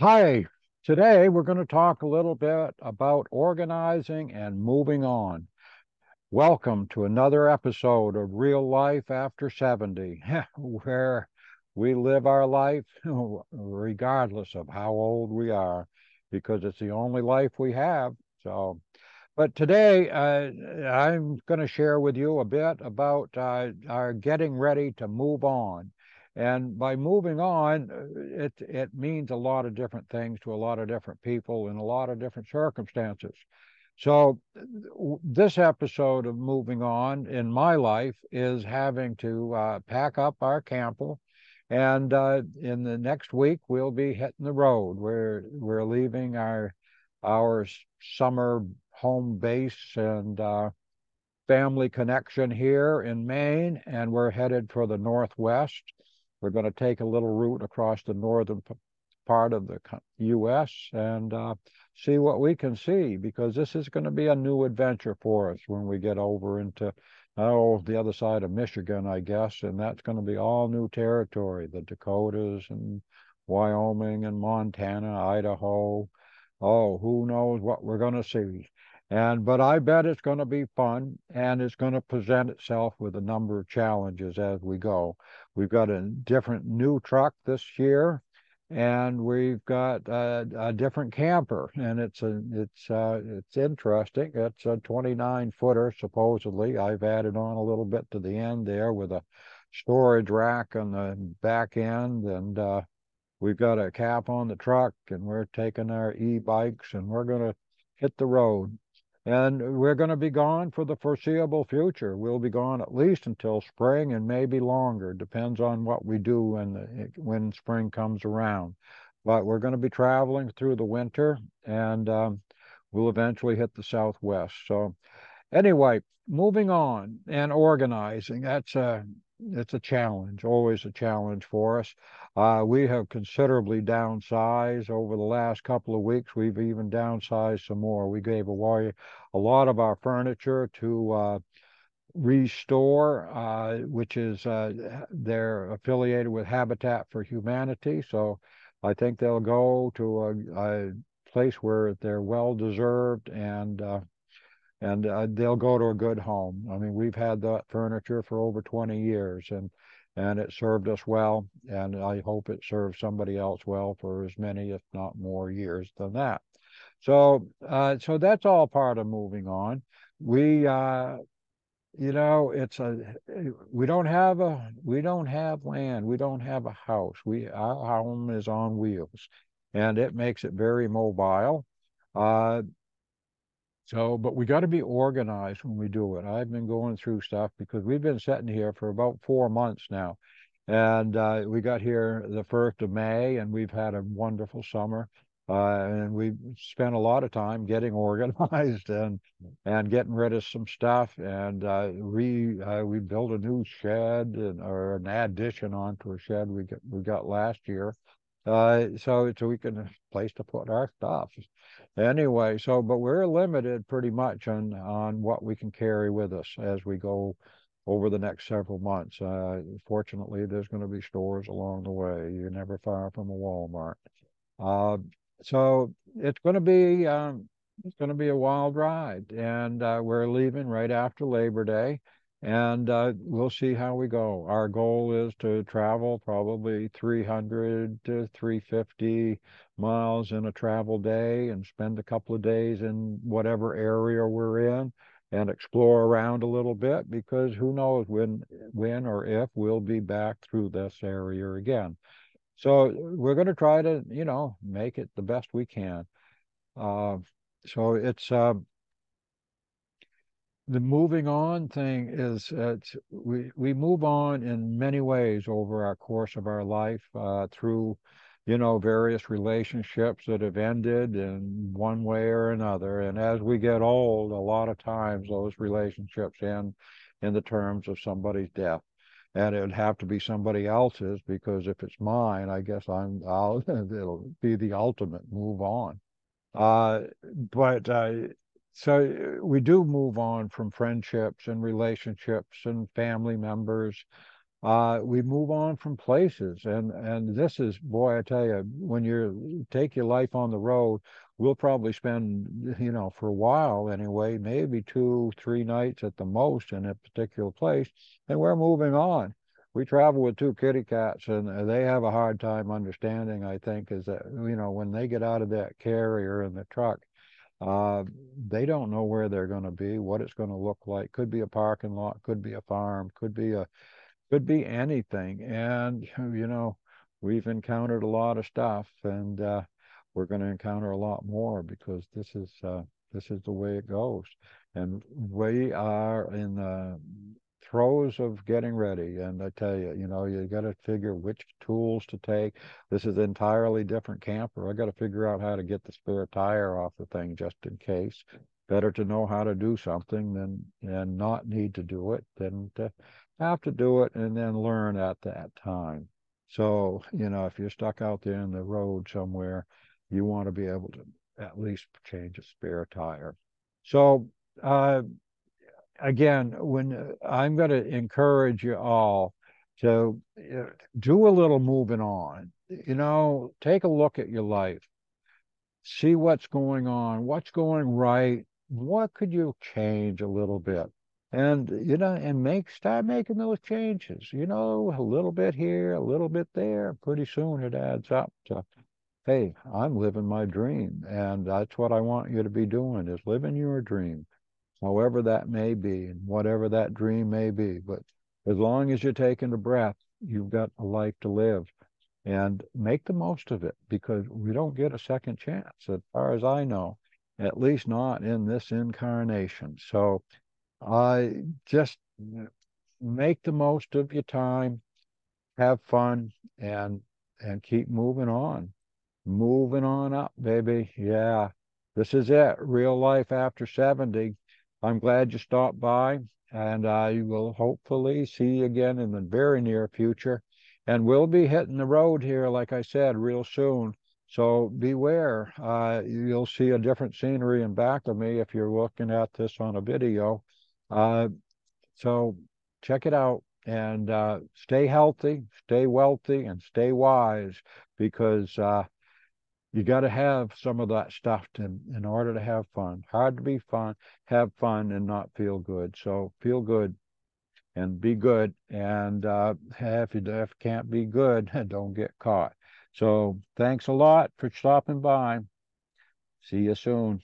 Hi, today we're going to talk a little bit about organizing and moving on. Welcome to another episode of Real Life After 70, where we live our life regardless of how old we are, because it's the only life we have. So, but today uh, I'm going to share with you a bit about uh, our getting ready to move on. And by moving on, uh, it, it means a lot of different things to a lot of different people in a lot of different circumstances. So, this episode of moving on in my life is having to uh, pack up our camper. And uh, in the next week, we'll be hitting the road. We're, we're leaving our, our summer home base and uh, family connection here in Maine, and we're headed for the Northwest. We're going to take a little route across the northern part of the U.S. and uh, see what we can see because this is going to be a new adventure for us when we get over into oh the other side of Michigan, I guess, and that's going to be all new territory, the Dakotas and Wyoming and Montana, Idaho. Oh, who knows what we're going to see. And but I bet it's going to be fun and it's going to present itself with a number of challenges as we go. We've got a different new truck this year and we've got a, a different camper and it's a it's uh, it's interesting. It's a 29 footer supposedly. I've added on a little bit to the end there with a storage rack on the back end and uh, we've got a cap on the truck and we're taking our e-bikes and we're going to hit the road and we're going to be gone for the foreseeable future. We'll be gone at least until spring and maybe longer. Depends on what we do when, when spring comes around. But we're going to be traveling through the winter and um, we'll eventually hit the Southwest. So anyway, moving on and organizing. That's a, it's a challenge, always a challenge for us. Uh, we have considerably downsized over the last couple of weeks. We've even downsized some more. We gave away a lot of our furniture to uh, Restore, uh, which is uh, they're affiliated with Habitat for Humanity. So I think they'll go to a, a place where they're well deserved and uh, and uh, they'll go to a good home. I mean, we've had that furniture for over 20 years, and and it served us well, and I hope it serves somebody else well for as many, if not more, years than that. So, uh, so that's all part of moving on. We, uh, you know, it's a we don't have a we don't have land, we don't have a house. We our home is on wheels, and it makes it very mobile. Uh, so, but we got to be organized when we do it. I've been going through stuff because we've been sitting here for about four months now. And uh, we got here the 1st of May and we've had a wonderful summer. Uh, and we spent a lot of time getting organized and and getting rid of some stuff. And uh, we uh, we built a new shed and, or an addition onto a shed we got we got last year. Uh, so so we can place to put our stuff anyway, so but we're limited pretty much on on what we can carry with us as we go over the next several months. Uh, fortunately, there's going to be stores along the way. You're never far from a Walmart. Uh, so it's going to be um, it's going to be a wild ride, and uh, we're leaving right after Labor Day and uh, we'll see how we go. Our goal is to travel probably 300 to 350 miles in a travel day and spend a couple of days in whatever area we're in and explore around a little bit because who knows when when or if we'll be back through this area again. So we're going to try to, you know, make it the best we can. Uh, so it's uh, the moving on thing is uh, we we move on in many ways over our course of our life uh, through you know various relationships that have ended in one way or another. And as we get old a lot of times those relationships end in the terms of somebody's death. And it would have to be somebody else's because if it's mine i guess i'm i'll it'll be the ultimate move on. Uh, but uh, so we do move on from friendships and relationships and family members uh, we move on from places. And and this is, boy, I tell you, when you take your life on the road, we'll probably spend, you know, for a while anyway, maybe two, three nights at the most in a particular place, and we're moving on. We travel with two kitty cats, and they have a hard time understanding. I think is that you know when they get out of that carrier in the truck, uh, they don't know where they're going to be, what it's going to look like. Could be a parking lot, could be a farm, could be a could be anything. And, you know, we've encountered a lot of stuff and uh, we're going to encounter a lot more because this is uh, this is the way it goes. And we are in the throes of getting ready. And I tell you, you know, you got to figure which tools to take. This is entirely different camper. I got to figure out how to get the spare tire off the thing just in case. Better to know how to do something than and not need to do it than to have to do it and then learn at that time. So, you know, if you're stuck out there in the road somewhere, you want to be able to at least change a spare tire. So, uh, again, when uh, I'm going to encourage you all to uh, do a little moving on, you know, take a look at your life, see what's going on, what's going right, what could you change a little bit? and you know and make start making those changes. You know a little bit here a little bit there. Pretty soon it adds up to hey i'm living my dream and that's what i want you to be doing is living your dream however that may be and whatever that dream may be but as long as you're taking a breath you've got a life to live and make the most of it because we don't get a second chance as far as i know at least not in this incarnation so I just make the most of your time, have fun, and and keep moving on, moving on up, baby. Yeah, this is it. Real life after seventy. I'm glad you stopped by, and I will hopefully see you again in the very near future. And we'll be hitting the road here, like I said, real soon. So beware. Uh, you'll see a different scenery in back of me if you're looking at this on a video. Uh, so check it out and uh, stay healthy, stay wealthy, and stay wise because uh, you got to have some of that stuff to, in order to have fun. Hard to be fun, have fun, and not feel good. So feel good and be good. And uh, if you if can't be good, don't get caught. So thanks a lot for stopping by. See you soon.